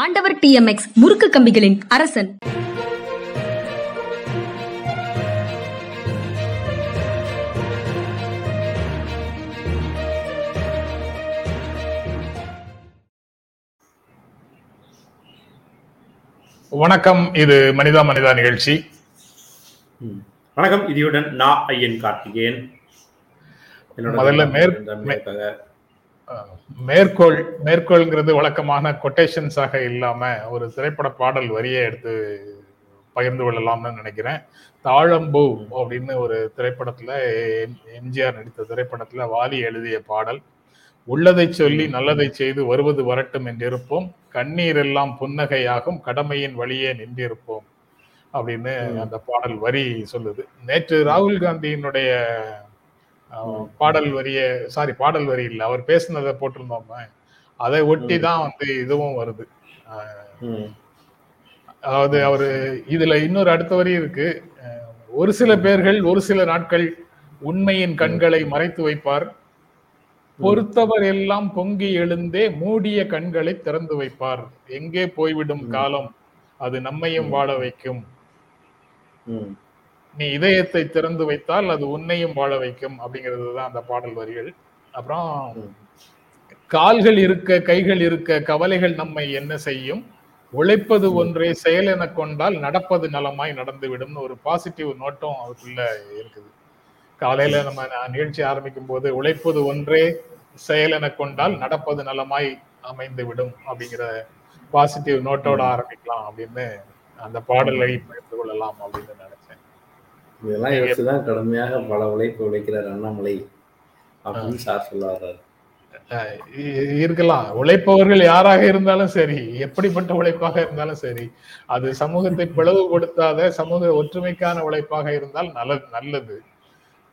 ஆண்டவர் D M X முறுக்கு கம்பிகளின் அரசன். வணக்கம். இது மனிதா மனிதா நிகழ்ச்சி. வணக்கம். இதியுடன் நான் ஐயன் கார்த்திகேயன். என்னோட முதல்ல மேற்- நண்பர்களுக்காக அஹ், மேற்கோள் மேற்கோள்ங்கிறது வழக்கமான கொட்டேஷன்ஸாக இல்லாம ஒரு திரைப்பட பாடல் வரியை எடுத்து பகிர்ந்து கொள்ளலாம்னு நினைக்கிறேன். தாழம்பூ அப்படின்னு ஒரு திரைப்படத்துல எம்- எம்ஜிஆர் நடித்த திரைப்படத்துல வாலி எழுதிய பாடல் உள்ளதை சொல்லி நல்லதை செய்து வருவது வரட்டும் என்றிருப்போம். கண்ணீர் எல்லாம் புன்னகையாகும் கடமையின் வழியே நின்றிருப்போம் அப்படின்னு அந்த பாடல் வரி சொல்லுது. நேற்று ராகுல் காந்தியினுடைய பாடல் வரிய சாரி பாடல் வரி இல்லை அவர் பேசுனதை போட்டிருந்தோம் அதை ஒட்டி தான் வந்து இதுவும் வருது. அதாவது அவரு இதுல இன்னொரு அடுத்த வரி இருக்கு. ஒரு சில பேர்கள் ஒரு சில நாட்கள் உண்மையின் கண்களை மறைத்து வைப்பார். பொறுத்தவர் எல்லாம் பொங்கி எழுந்தே மூடிய கண்களை திறந்து வைப்பார். எங்கே போய்விடும் காலம் அது நம்மையும் வாழ வைக்கும். நீ இதயத்தை திறந்து வைத்தால் அது உன்னையும் வாழ வைக்கும் அப்படிங்கிறது தான் அந்த பாடல் வரிகள். அப்புறம் கால்கள் இருக்க கைகள் இருக்க கவலைகள் நம்மை என்ன செய்யும்? உழைப்பது ஒன்றே செயல் என கொண்டால் நடப்பது நலமாய் நடந்துவிடும்னு ஒரு பாசிட்டிவ் நோட்டம் அதுக்குள்ள இருக்குது. காலையில நம்ம ந- நிகழ்ச்சி ஆரம்பிக்கும் போது உழைப்பது ஒன்றே செயல் என கொண்டால் நடப்பது நலமாய் அமைந்து விடும் அப்படிங்கிற பாசிட்டிவ் நோட்டோட ஆரம்பிக்கலாம் அப்படின்னு அந்த பாடலை பகிர்ந்து கொள்ளலாம் அப்படின்னு நினைக்கிறேன். இதெல்லாம் யோசிச்சுதான் கடுமையாக பல உழைப்பு உழைக்கிறார் அண்ணாமலை அப்படின்னு சார் சொல்ல வர்றாரு இருக்கலாம். உழைப்பவர்கள் யாராக இருந்தாலும் சரி எப்படிப்பட்ட உழைப்பாக இருந்தாலும் சரி அது சமூகத்தை பிளவுபடுத்தாத சமூக ஒற்றுமைக்கான உழைப்பாக இருந்தால் நல்ல நல்லது.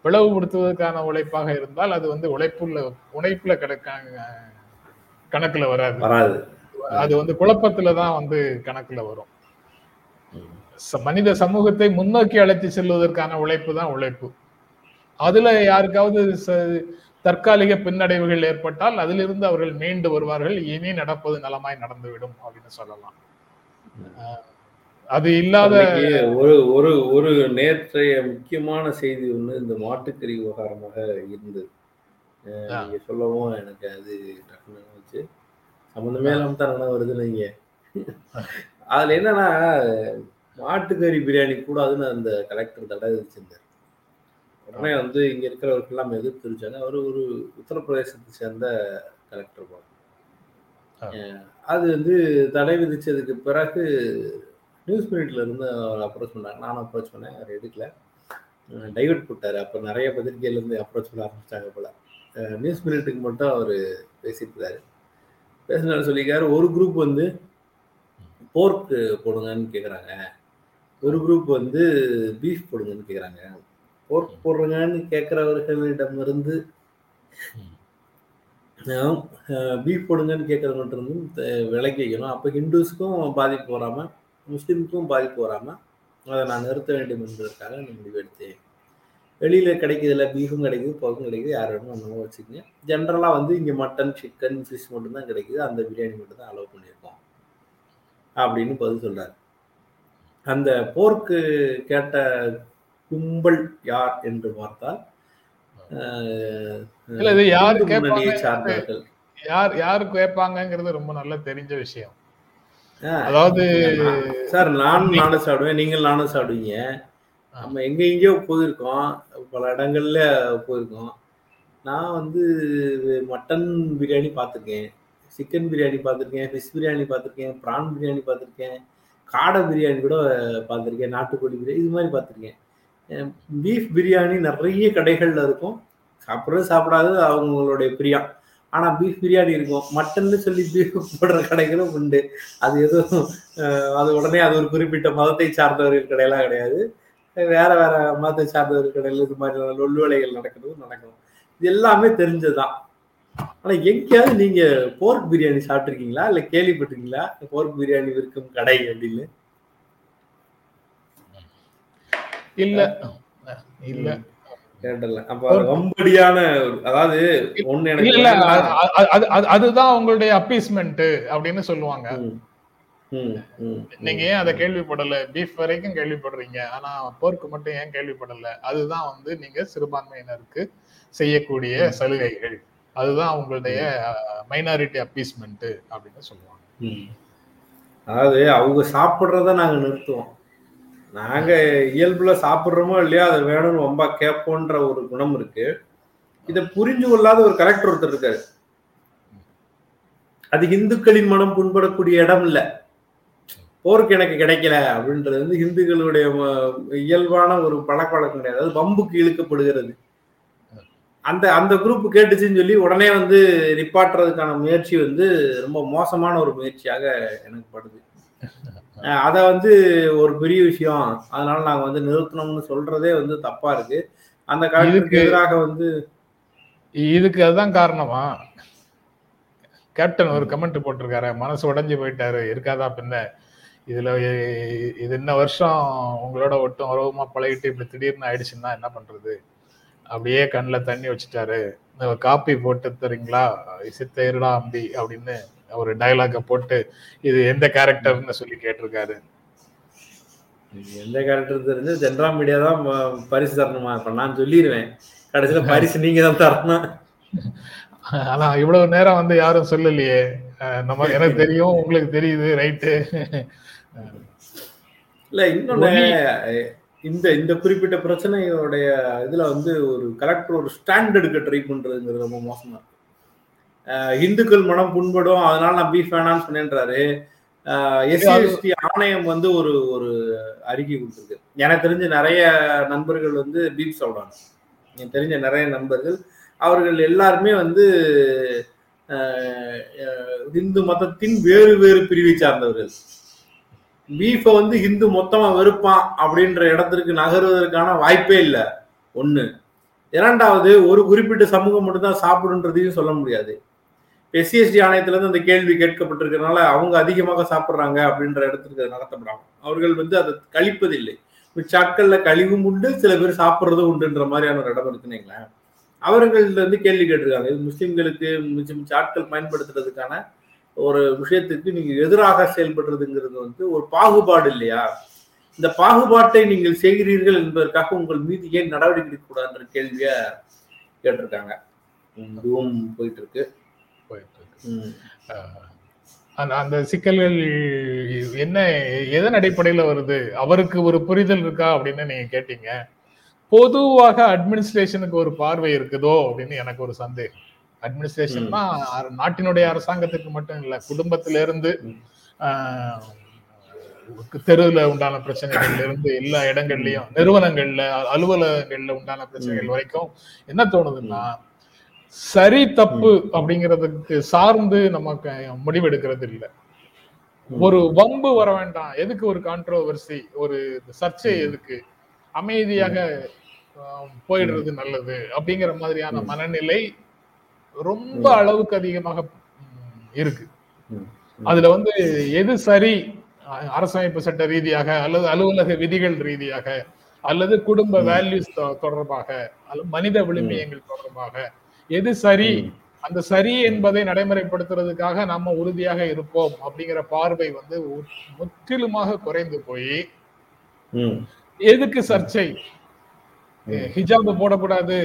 பிளவுபடுத்துவதற்கான உழைப்பாக இருந்தால் அது வந்து உழைப்புள்ள உழைப்புல கிடக்க கணக்குல வராது. அது வந்து குழப்பத்துல தான் வந்து கணக்குல வரும். மனித சமூகத்தை முன்னோக்கி அழைத்து செல்வதற்கான உழைப்பு தான் உழைப்பு. அதுல யாருக்காவது தற்காலிக பின்னடைவுகள் ஏற்பட்டால் அதிலிருந்து அவர்கள் மீண்டு வருவார்கள். இனி நடப்பது நலமாய் நடந்துவிடும் அப்படின்னு சொல்லலாம். அது இல்லாத ஒரு ஒரு ஒரு நேற்றைய முக்கியமான செய்தி ஒண்ணு இந்த மாட்டுக்கறி விவகாரமாக இருந்தது. நீங்க சொல்லவும் எனக்கு அது டக்குனு வச்சு சம்மந்தமே இல்லாம தான் வருது நீங்க. அதுல என்னன்னா மாட்டுக்கறி பிரியாணி கூடாதுன்னு அந்த கலெக்டர் தடை விதிச்சிருந்தார். உடனே வந்து இங்க இருக்கிறவர்கள் எல்லாம் எதிர்த்து தெரிவிச்சாங்க அவர் ஒரு உத்தரப்பிரதேசத்தை சேர்ந்த கலெக்டர். அஹ் அது வந்து தடை விதிச்சதுக்கு பிறகு நியூஸ் மினிட்ல இருந்து அவர் அப்ரோச் பண்ணாங்க நானும் அப்ரோச் பண்ணேன். அவர் எடுக்கல. டைவர்ட் போட்டாரு. அப்போ நிறைய பத்திரிகையில இருந்து அப்ரோச் பண்ண ஆரம்பிச்சிட்டாங்க போல. நியூஸ் மினிட்டுக்கு மட்டும் அவர் பேசிட்டு இருந்தாரு பேசினாரு சொல்லியிருக்காரு ஒரு குரூப் வந்து போர்க் போடுங்கன்னு கேட்குறாங்க ஒரு குரூப் வந்து பீஃப் போடுங்கன்னு கேட்குறாங்க போர்க் போடுறங்கன்னு கேட்குறவர்களிடமிருந்து பீஃப் போடுங்கன்னு கேட்குறவங்கள்ட்ட இருந்து த- விலக்கி வைக்கணும். அப்போ ஹிந்துஸ்க்கும் பாதிப்பு வராமல் முஸ்லீமுக்கும் பாதிப்பு வராமல் அதை நான் நிறுத்த வேண்டும் என்பதற்காக நான் முடிவெடுத்தேன் வெளியில் கிடைக்குதுல பீஃபும் கிடைக்குது போர்க்கும் கிடைக்குது யார் வேணும் அந்த வச்சுக்கோங்க. ஜென்ரலாக வந்து இங்கே மட்டன் சிக்கன் ஃபிஷ் மட்டும்தான் கிடைக்குது. அந்த பிரியாணி மட்டும் தான் அலோவ் பண்ணியிருக்கோம். அப்படின்னு பதில் சொல்றாரு. அந்த போர்க்கு கேட்ட கும்பல் யார் என்று பார்த்தால் அஹ், இல்ல, இது யாரு யார் கேட்பாங்கங்கிறது ரொம்ப நல்லா தெரிஞ்ச விஷயம். ஆ, அதாவது சார் நானும் நானும் சாப்பிடுவேன் நீங்கள் நானும் சாப்பிடுவீங்க. நம்ம எங்க எங்கேயோ போயிருக்கோம் பல இடங்கள்ல போயிருக்கோம். நான் வந்து மட்டன் பிரியாணி பார்த்துருக்கேன் சிக்கன் பிரியாணி பார்த்துருக்கேன் ஃபிஷ் பிரியாணி பார்த்துருக்கேன் ப்ரான் பிரியாணி பார்த்துருக்கேன். காடை பிரியாணி கூட பார்த்துருக்கேன் நாட்டுக்கோழி பிரியாணி இது மாதிரி பார்த்துருக்கேன். பீஃப் பிரியாணி நிறைய கடைகளில் இருக்கும். சாப்பிட்றது சாப்பிடாது அவங்களுடைய பிரியம் ஆனால் பீஃப் பிரியாணி இருக்கும். மட்டன்னு சொல்லி பீஃப் போடுற கடைகளும் உண்டு. அது எதுவும் அது உடனே அது ஒரு குறிப்பிட்ட மதத்தை சார்ந்தவர்கள் கடையெல்லாம் கிடையாது. வேற வேற மதத்தை சார்ந்தவர்கள் கடையில் இது மாதிரி லொல்லு வேலைகள் நடக்கிறது நடக்கும். இது எல்லாமே தெரிஞ்சதுதான். ஆனா எங்கேயாவது நீங்க போர்க் பிரியாணி சாப்பிட்டுருக்கீங்களா? இல்ல கேள்விப்பட்டிருக்கீங்களா? போர்க் பிரியாணி விற்கும் கடை அப்படின்னு. இல்ல. இல்ல. அதாவது அதுதான் உங்களுடைய அப்பீஸ்மெண்ட் அப்படின்னு சொல்லுவாங்க. நீங்க ஏன் அதை கேள்விப்படல? பீஃப் வரைக்கும் கேள்விப்படுறீங்க. ஆனா போர்க்கு மட்டும் ஏன் கேள்விப்படல? அதுதான் வந்து நீங்க சிறுபான்மையினருக்கு செய்யக்கூடிய சலுகைகள். அதுதான் உங்களுடைய மைனாரிட்டி அப்பீஸ்மெண்ட் அப்படின்னு சொல்லுவாங்க. அதாவது அவங்க சாப்பிட்றத நாங்க நிறுத்துவோம். நாங்க இயல்புல சாப்பிட்றோமோ இல்லையா அதை வேணும்னு ரொம்ப கேட்போன்ற ஒரு குணம் இருக்கு. இதை புரிஞ்சு கொள்ளாத ஒரு கலெக்டர் ஒருத்தர் இருக்காரு. அது இந்துக்களின் மனம் புண்படக்கூடிய இடம் இல்ல. போருக்கு எனக்கு கிடைக்கல அப்படின்றது வந்து இந்துக்களுடைய இயல்பான ஒரு பழக்க வழக்கம் கிடையாது. அது வம்புக்கு இழுக்கப்படுகிறது. அந்த அந்த குரூப் கேட்டுச்சுன்னு சொல்லி உடனே வந்து நிப்பாட்டுறதுக்கான முயற்சி வந்து ரொம்ப மோசமான ஒரு முயற்சியாக எனக்கு படுது. அதை வந்து ஒரு பெரிய விஷயம். அதனால நாங்க வந்து நிறுத்தணும்னு சொல்றதே வந்து தப்பா இருக்கு. அந்த இதுக்கு- எதிராக வந்து இதுக்கு அதுதான் காரணமா? கேப்டன் ஒரு கமெண்ட் போட்டிருக்காரு. மனசு உடைஞ்சு போயிட்டாரு. இருக்காதா பின்ன? இதுல இது இன்ன வருஷம் உங்களோட ஒட்டும் உறவுமா பழகிட்டு இப்படி திடீர்னு ஆயிடுச்சுன்னா என்ன பண்றது? அப்படியே கண்ணில் தண்ணி வச்சுட்டாரு. காப்பி போட்டு தரீங்களா? சித்த இருடா அம்பி அப்படின்னு ஒரு டயலாக போட்டு இது எந்த கேரக்டர்னு சொல்லி கேட்டிருக்காரு. எந்த கேரக்டர் தெரிஞ்சு ஜென்ரா மீடியா தான் பரிசு தரணுமா? இப்ப நான் சொல்லிடுவேன் கடைசியில பரிசு நீங்க தான் தரணும். ஆனா இவ்வளவு நேரம் வந்து யாரும் சொல்லலையே. நம்ம எனக்கு தெரியும் உங்களுக்கு தெரியுது ரைட்டு இல்ல இன்னொன்னு இந்த இந்த குறிப்பிட்ட பிரச்சனையோடைய இதுல வந்து ஒரு கலெக்டர் ஒரு ஸ்டாண்ட் எடுக்க ட்ரை பண்றதுங்கிறது ரொம்ப மோசமா இருக்கு. இந்துக்கள் மனம் புண்படும் அதனால நான் பீஃப் வேணாம்னு சொன்னேன்றாரு. எஸ்சி ஆணையம் வந்து ஒரு ஒரு அறிக்கை கொடுத்துருக்கு. எனக்கு தெரிஞ்ச நிறைய நண்பர்கள் வந்து பீப் சாப்பிடுவாங்க. எனக்கு தெரிஞ்ச நிறைய நண்பர்கள் அவர்கள் எல்லாருமே வந்து இந்து மதத்தின் வேறு வேறு பிரிவை சார்ந்தவர்கள். பீஃபை வந்து இந்து மொத்தமா வெறுப்பான் அப்படின்ற இடத்திற்கு நகருவதற்கான வாய்ப்பே இல்லை. ஒண்ணு. இரண்டாவது ஒரு குறிப்பிட்ட சமூகம் மட்டும்தான் சாப்பிடுன்றதையும் சொல்ல முடியாது. எஸ்சிஎஸ்டி ஆணையத்திலேருந்து அந்த கேள்வி கேட்கப்பட்டிருக்கிறதுனால அவங்க அதிகமாக சாப்பிட்றாங்க அப்படின்ற இடத்திற்கு அது நடத்தப்படாம அவர்கள் வந்து அதை கழிப்பதில்லை. சாட்கள்ல கழிவும் உண்டு சில பேர் சாப்பிட்றதும் உண்டுன்ற மாதிரியான ஒரு இடம் இருக்குன்னு அவர்கள் வந்து கேள்வி கேட்டிருக்காங்க. இது முஸ்லிம்களுக்கு மிச்சம் சாட்கள் பயன்படுத்துறதுக்கான ஒரு விஷயத்துக்கு நீங்க எதிராக செயல்படுறதுங்கிறது வந்து ஒரு பாகுபாடு இல்லையா? இந்த பாகுபாட்டை நீங்கள் செய்கிறீர்கள் என்பதற்காக உங்கள் மீது ஏன் நடவடிக்கை எடுக்கக்கூடாதுன்ற கேள்விய கேட்டிருக்காங்க. இதுவும் போயிட்டு இருக்கு போயிட்டு இருக்கு அந்த சிக்கல்கள் என்ன எதன் அடிப்படையில வருது? அவருக்கு ஒரு புரிதல் இருக்கா அப்படின்னு நீங்க கேட்டீங்க. பொதுவாக அட்மினிஸ்ட்ரேஷனுக்கு ஒரு பார்வை இருக்குதோ அப்படின்னு எனக்கு ஒரு சந்தேகம். அட்மினிஸ்ட்ரேஷன்னா நாட்டினுடைய அரசாங்கத்துக்கு மட்டும் இல்ல குடும்பத்தில இருந்து ஆஹ், தெருவுல உண்டான பிரச்சனைகள்ல இருந்து எல்லா இடங்கள்லயும் நிறுவனங்கள்ல அலுவலகங்கள்ல உண்டான பிரச்சனைகள் வரைக்கும் என்ன தோணுதுன்னா சரி தப்பு அப்படிங்கிறதுக்கு சார்ந்து நமக்கு முடிவெடுக்கிறது இல்ல ஒரு வம்பு வர வேண்டாம். எதுக்கு ஒரு கான்ட்ரோவர்சி ஒரு சர்ச்சை எதுக்கு? அமைதியாக போயிடுறது நல்லது அப்படிங்கிற மாதிரியான மனநிலை ரொம்ப அளவுக்கு அதிகமாக இருக்கு. அதுல வந்து எது சரி அரசமைப்பு சட்ட ரீதியாக அல்லது அலுவலக விதிகள் ரீதியாக அல்லது குடும்ப வேல்யூஸ் தொடர்பாக அல்லது மனித விழுமியங்கள் தொடர்பாக எது சரி அந்த சரி என்பதை நடைமுறைப்படுத்துறதுக்காக நம்ம உறுதியாக இருப்போம் அப்படிங்கிற பார்வை வந்து முற்றிலுமாக குறைந்து போய். எதுக்கு சர்ச்சை? ஹிஜாப் போடக்கூடாது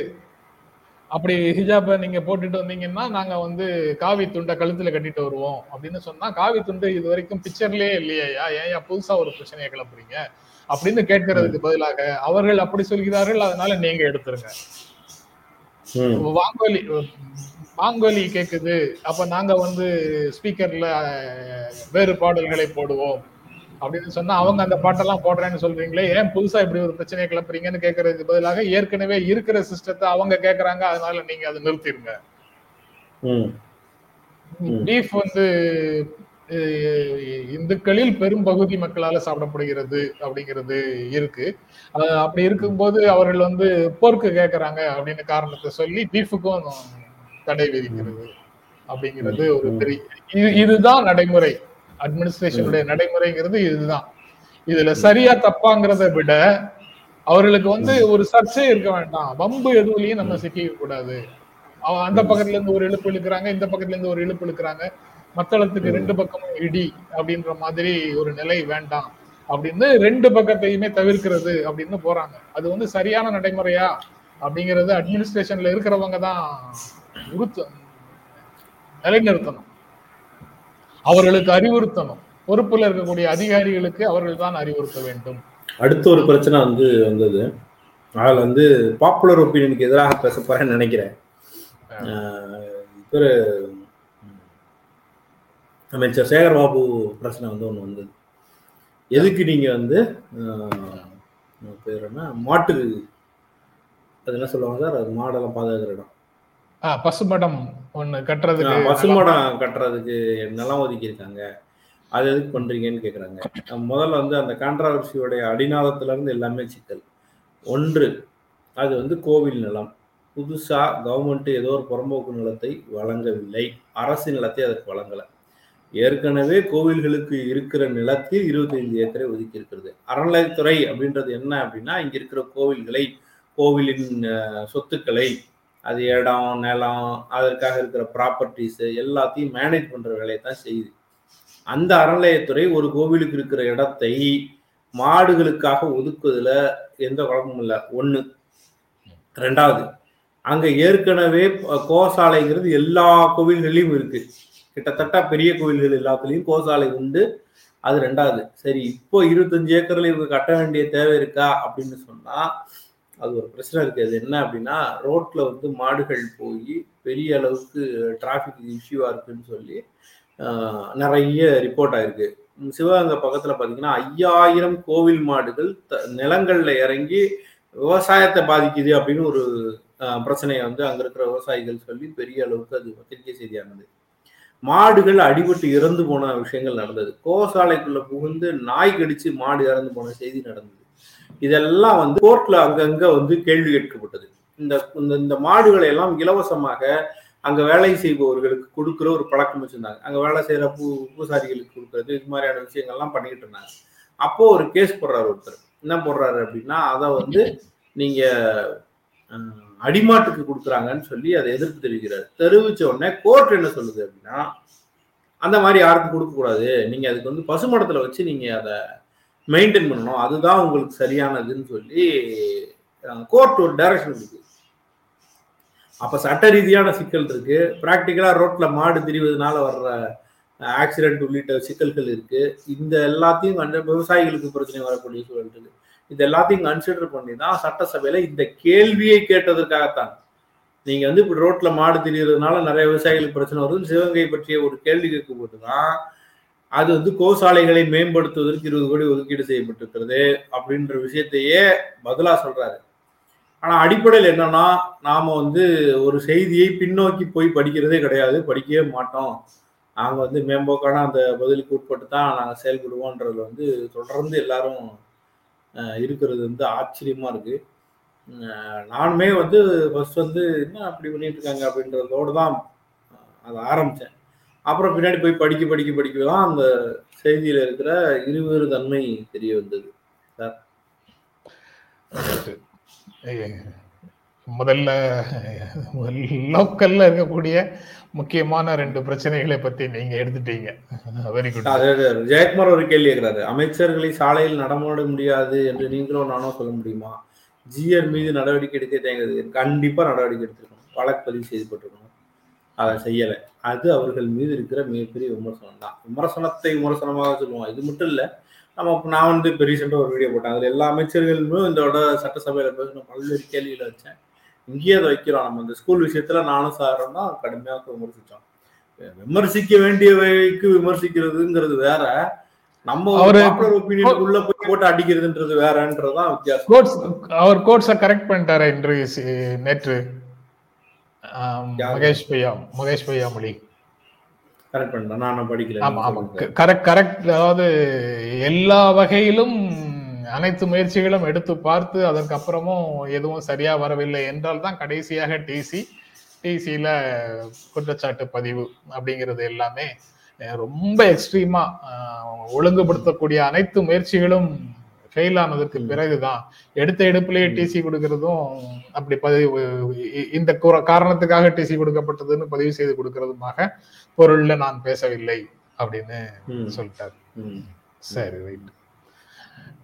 அப்படி ஹிஜாபை நீங்க போட்டுட்டு வந்தீங்கன்னா நாங்க வந்து காவி துண்டை கழுத்துல கட்டிட்டு வருவோம். அப்படின்னு சொன்னா காவி துண்டு இது வரைக்கும் பிக்சர்லயே இல்லையா ஏன் புதுசா ஒரு பிரச்சனையை கிளப்புறீங்க? அப்படின்னு கேட்கறதுக்கு பதிலாக அவர்கள் அப்படி சொல்கிறார்கள் அதனால நீங்க எடுத்துருங்க. வாங்கோலி வாங்கோலி கேக்குது. அப்ப நாங்க வந்து ஸ்பீக்கர்ல வேறு பாடல்களை போடுவோம். அப்படின்னு சொன்னா அவங்க அந்த பாட்டெல்லாம் போடுறேன்னு சொல்றீங்களே ஏன் புதுசா இப்படி ஒரு பிரச்சனையை கிளப்புறீங்கன்னு கேட்கறதுக்கு பதிலாக ஏற்கனவே இருக்கிற சிஸ்டத்தை அவங்க கேக்குறாங்க அதனால நீங்க அதை நிறுத்திடுங்க. பீஃப் வந்து இந்துக்களில் பெரும் பகுதி மக்களால சாப்பிடப்படுகிறது அப்படிங்கிறது இருக்கு. அப்படி இருக்கும்போது அவர்கள் வந்து போர்க்கு கேக்குறாங்க அப்படின்னு காரணத்தை சொல்லி பீஃபுக்கும் தடை விதிக்கிறது அப்படிங்கிறது ஒரு பெரிய இது- இதுதான் நடைமுறை. அட்மினிஸ்ட்ரேஷனுடைய நடைமுறைங்கிறது இதுதான். இதுல சரியா தப்பாங்கிறத விட அவர்களுக்கு வந்து ஒரு சர்ச்சை இருக்க வேண்டாம். வம்பு எதுவுலயும் நம்ம சிக்கிக்க கூடாது. அந்த பக்கத்துல இருந்து ஒரு இழுப்பு இழுக்கிறாங்க இந்த பக்கத்துல இருந்து ஒரு இழுப்பு இழுக்கிறாங்க. மத்தளத்துக்கு ரெண்டு பக்கமும் இடி அப்படின்ற மாதிரி ஒரு நிலை வேண்டாம் அப்படின்னு ரெண்டு பக்கத்தையுமே தவிர்க்கிறது அப்படின்னு போறாங்க. அது வந்து சரியான நடைமுறையா அப்படிங்கறது அட்மினிஸ்ட்ரேஷன்ல இருக்கிறவங்க தான் நிலைநிறுத்தணும். அவர்களுக்கு அறிவுறுத்தணும். பொறுப்புல இருக்கக்கூடிய அதிகாரிகளுக்கு அவர்கள் தான் அறிவுறுத்த வேண்டும். அடுத்த ஒரு பிரச்சனை வந்து வந்தது. அதில் வந்து பாப்புலர் ஒப்பீனியனுக்கு எதிராக பேச போறேன்னு நினைக்கிறேன். அமைச்சர் சேகர்பாபு பிரச்சனை வந்து ஒன்று வந்தது. எதுக்கு நீங்க வந்து பேர் என்ன? மாட்டு அது என்ன சொல்லுவாங்க சார்? அது மாடெல்லாம் பாதுகாக்கிற இடம். பசுமடம் ஒன்று கட்டுறதுக்கு பசுமடம் கட்டுறதுக்கு நிலம் ஒதுக்கியிருக்காங்க? அது எதுக்கு பண்றீங்கன்னு கேட்குறாங்க முதல்ல வந்து அந்த கான்ட்ராவர்சியோடைய அடிநாதத்துல இருந்து எல்லாமே சிக்கல். ஒன்று அது வந்து கோவில் நிலம். புதுசா கவர்மெண்ட் ஏதோ ஒரு புறம்போக்கு நிலத்தை வழங்கவில்லை. அரசு நிலத்தை அதற்கு வழங்கலை. ஏற்கனவே கோவில்களுக்கு இருக்கிற நிலத்தில் இருபத்தைந்து ஏக்கரை ஒதுக்கி இருக்கிறது அறநிலையத்துறை அப்படின்றது என்ன அப்படின்னா இங்க இருக்கிற கோவில்களை கோவிலின் சொத்துக்களை அது இடம் நிலம் அதற்காக இருக்கிற ப்ராப்பர்ட்டிஸ் எல்லாத்தையும் மேனேஜ் பண்ற வேலையை தான் செய்யுது. அந்த அறநிலையத்துறை ஒரு கோவிலுக்கு இருக்கிற இடத்தை மாடுகளுக்காக ஒதுக்குவதுல எந்த குழப்பமும் இல்லை. ஒன்று ரெண்டாவது அங்கே ஏற்கனவே கோசாலைங்கிறது எல்லா கோவில்களையும் இருக்கு. கிட்டத்தட்ட பெரிய கோவில்கள் எல்லாத்துலேயும் கோசாலை உண்டு. அது ரெண்டாவது சரி இப்போ இருபத்தஞ்சு ஏக்கர்ல இவங்க கட்ட வேண்டிய தேவை இருக்கா அப்படின்னு சொன்னா அது ஒரு பிரச்சனை இருக்குது அது என்ன அப்படின்னா ரோட்டில் வந்து மாடுகள் போய் பெரிய அளவுக்கு டிராஃபிக் இஷ்யூவாக இருக்குன்னு சொல்லி நிறைய ரிப்போர்ட் ஆயிருக்கு. சிவகங்கை பக்கத்தில் பார்த்தீங்கன்னா ஐயாயிரம் கோவில் மாடுகள் த- நிலங்களில் இறங்கி விவசாயத்தை பாதிக்குது அப்படின்னு ஒரு பிரச்சனையை வந்து அங்கே இருக்கிற விவசாயிகள் சொல்லி பெரிய அளவுக்கு அது பத்திரிகை செய்தியானது மாடுகள் அடிபட்டு இறந்து போன விஷயங்கள் நடந்தது. கோசாலைக்குள்ள புகுந்து நாய் கடிச்சு மாடு இறந்து போன செய்தி நடந்தது. இதெல்லாம் வந்து கோர்ட்ல அங்கங்க வந்து கேள்வி கேட்கப்பட்டது. இந்த இந்த- இந்த மாடுகளை எல்லாம் இலவசமாக அங்க வேலை செய்பவர்களுக்கு கொடுக்குற ஒரு பழக்கம் வச்சிருந்தாங்க. அங்க வேலை செய்யற பூ பூசாரிகளுக்கு கொடுக்கறது இது மாதிரியான விஷயங்கள்லாம் பண்ணிக்கிட்டு இருந்தாங்க. அப்போ ஒரு கேஸ் போடுறாரு ஒருத்தர். என்ன போடுறாரு அப்படின்னா அதை வந்து நீங்க அடிமாட்டுக்கு கொடுக்குறாங்கன்னு சொல்லி அதை எதிர்ப்பு தெரிவிக்கிறார். தெரிவிச்ச உடனே கோர்ட் என்ன சொல்லுது அப்படின்னா அந்த மாதிரி யாருக்கும் கொடுக்க கூடாது நீங்க அதுக்கு வந்து பசுமடத்துல வச்சு நீங்க அதை மெயின்டைன் பண்ணணும். அதுதான் உங்களுக்கு சரியானதுன்னு சொல்லி கோர்ட் ஒரு டைரக்ஷன் கொடுக்குது அப்ப சட்ட ரீதியான சிக்கல் இருக்கு. பிராக்டிக்கலா ரோட்ல மாடு திரிவதனால வர்ற ஆக்சிடென்ட் உள்ளிட்ட சிக்கல்கள் இருக்கு. இந்த எல்லாத்தையும் விவசாயிகளுக்கு பிரச்சனை வரக்கூடிய சூழல் இருக்கு. இது எல்லாத்தையும் கன்சிடர் பண்ணி தான் சட்டசபையில இந்த கேள்வியை கேட்டதற்காகத்தான். நீங்க வந்து இப்படி ரோட்ல மாடு திரியறதுனால நிறைய விவசாயிகளுக்கு பிரச்சனை வருது சிவகங்கை பற்றிய ஒரு கேள்வி கேட்கும்போது தான் அது வந்து கோசாலைகளை மேம்படுத்துவதற்கு இருபது கோடி ஒதுக்கீடு செய்யப்பட்டிருக்கிறது அப்படின்ற விஷயத்தையே பதிலாக சொல்றாரு. ஆனா அடிப்படையில் என்னன்னா நாம வந்து ஒரு செய்தியை பின்னோக்கி போய் படிக்கிறதே கிடையாது படிக்கவே மாட்டோம். நாங்க வந்து மேம்போக்கான அந்த பதிலுக்கு உட்பட்டு தான் நாங்கள் செயல்படுவோன்றதுல வந்து தொடர்ந்து எல்லாரும் இருக்கிறது வந்து ஆச்சரியமா இருக்கு. நானுமே வந்து ஃபர்ஸ்ட் வந்து என்ன அப்படி பண்ணிட்டு இருக்காங்க அப்படின்றதோடு தான் அதை ஆரம்பித்தேன் அப்புறம் பின்னாடி போய் படிக்க படிக்க படிக்க தான் அந்த செய்தியில இருக்கிற இருவேறு தன்மை தெரிய வந்தது. முதல்ல லோக்கல்ல இருக்கக்கூடிய முக்கியமான ரெண்டு பிரச்சனைகளை பத்தி நீங்க எடுத்துட்டீங்க. வெரி குட் ஜெயக்குமார் ஒரு கேள்வி கேட்கிறாரு. அமைச்சர்களை சாலையில் நடமாட முடியாது என்று நீங்களும் நானும் சொல்ல முடியுமா? ஜிஆர் மீது நடவடிக்கை எடுக்க தேங்குது. கண்டிப்பா நடவடிக்கை எடுத்திருக்கணும். வழக்கு பதிவு செய்யப்பட்டிருக்கணும் அதை செய்யலை. அது அவர்கள் மீது இருக்கிற மிகப்பெரிய விமர்சனம் தான். விமர்சனத்தை விமர்சனமாக சொல்லுவோம். இது மட்டும் இல்லை நம்ம நான் வந்து இப்போ ரீசெண்டாக ஒரு வீடியோ போட்டேன். அதில் எல்லா அமைச்சர்களுமே இதோட சட்டசபையில் பேசின பல்வேறு கேள்விகளை வச்சேன். இங்கேயே அதை வைக்கிறோம். நம்ம இந்த ஸ்கூல் விஷயத்துல நானும் சாரும் தான் கடுமையாக விமர்சித்தோம். விமர்சிக்க வேண்டியவைக்கு விமர்சிக்கிறதுங்கிறது வேற. நம்ம ஒரு ஒப்பீனியனுக்குள்ள போய் போட்டு அடிக்கிறதுன்றது வேறன்றதுதான் வித்தியாசம். அவர் கோட்ஸ கரெக்ட் பண்ணிட்டாரா இன்று நேற்று? மகேஷ் பையா மகேஷ் பையா மொழி. கரெக்ட் பண்ணிட்டேன். நான் படிக்கல. ஆமா ஆமா. கரெக்ட் கரெக்ட் அதாவது எல்லா வகையிலும் அனைத்து முயற்சிகளும் எடுத்து பார்த்து அதற்கு அப்புறமும் எதுவும் சரியா வரவில்லை என்றால் தான் கடைசியாக டிசி டிசியில குற்றச்சாட்டு பதிவு அப்படிங்கிறது எல்லாமே ரொம்ப எக்ஸ்ட்ரீமா ஒழுங்குபடுத்தக்கூடிய அனைத்து முயற்சிகளும் ஃபெயில் ஆனதற்கு பிறகுதான் எடுத்த எடுப்பிலேயே டிசி கொடுக்கறதும் அப்படி பதிவு இந்த காரணத்துக்காக டிசி கொடுக்கப்பட்டதுன்னு பதிவு செய்து கொடுக்கறதுமாக பொருள்ல நான் பேசவில்லை அப்படின்னு. சொல்லிட்டாரு. சரி ரைட்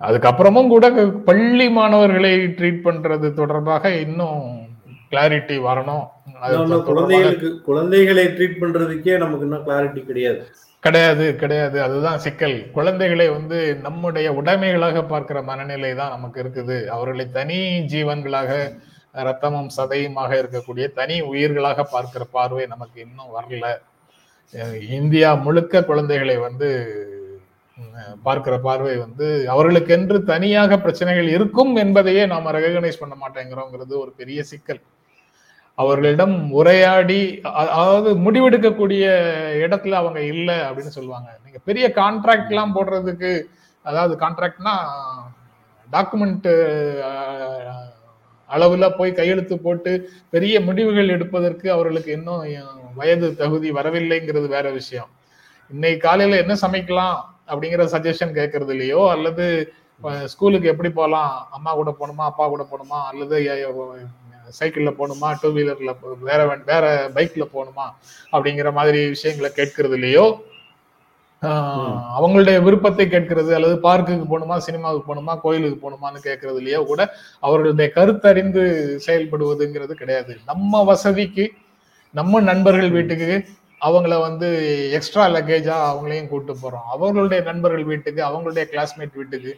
அதுக்கப்புறமும் கூட பள்ளி மாணவர்களை ட்ரீட் பண்றது தொடர்பாக இன்னும் கிளாரிட்டி வரணும். குழந்தைகளுக்கு குழந்தைகளை ட்ரீட் பண்றதுக்கே நமக்கு இன்னும் கிளாரிட்டி கிடையாது. கிடையாது கிடையாது. அதுதான் சிக்கல். குழந்தைகளை வந்து நம்முடைய உடைமைகளாக பார்க்கிற மனநிலை தான் நமக்கு இருக்குது. அவர்களை தனி ஜீவன்களாக ரத்தமும் சதையுமாக இருக்கக்கூடிய தனி உயிர்களாக பார்க்கிற பார்வை நமக்கு இன்னும் வரல. இந்தியா முழுக்க குழந்தைகளை வந்து பார்க்கிற பார்வை வந்து அவர்களுக்கென்று தனியாக பிரச்சனைகள் இருக்கும் என்பதையே நாம் ரெகனைஸ் பண்ண மாட்டேங்கிறோங்கிறது ஒரு பெரிய சிக்கல். அவர்களிடம் உரையாடி அதாவது முடிவெடுக்கக்கூடிய இடத்துல அவங்க இல்லை அப்படின்னு சொல்லுவாங்க. நீங்க பெரிய கான்ட்ராக்ட் எல்லாம் போடுறதுக்கு அதாவது கான்ட்ராக்ட்னா டாக்குமெண்ட் அளவுல போய் கையெழுத்து போட்டு பெரிய முடிவுகள் எடுப்பதற்கு அவர்களுக்கு இன்னும் வயது தகுதி வரவில்லைங்கிறது வேற விஷயம். இன்னைக்கு காலையில என்ன சமைக்கலாம் அப்படிங்கிற சஜஷன் கேட்கறது இல்லையோ அல்லது ஸ்கூலுக்கு எப்படி போகலாம்? அம்மா கூட போகணுமா? அப்பா கூட போகணுமா? அல்லது சைக்கிள்ல போகணுமா டூ வீலர்ல வேற வேற பைக்ல போகணுமா அப்படிங்கிற மாதிரி விஷயங்களை கேட்கறது இல்லையோ? ஆஹ், அவங்களுடைய விருப்பத்தை கேட்கிறது அல்லது பார்க்குக்கு போகணுமா சினிமாவுக்கு போகணுமா கோயிலுக்கு போகணுமான்னு கேட்கறது இல்லையோ கூட அவர்களுடைய கருத்தறிந்து செயல்படுவதுங்கிறது கிடையாது. நம்ம வசதிக்கு நம்ம நண்பர்கள் வீட்டுக்கு அவங்கள வந்து எக்ஸ்ட்ரா லக்கேஜா அவங்களையும் கூட்டு போறோம். அவர்களுடைய நண்பர்கள் வீட்டுக்கு அவங்களுடைய கிளாஸ்மேட் வீட்டுக்கு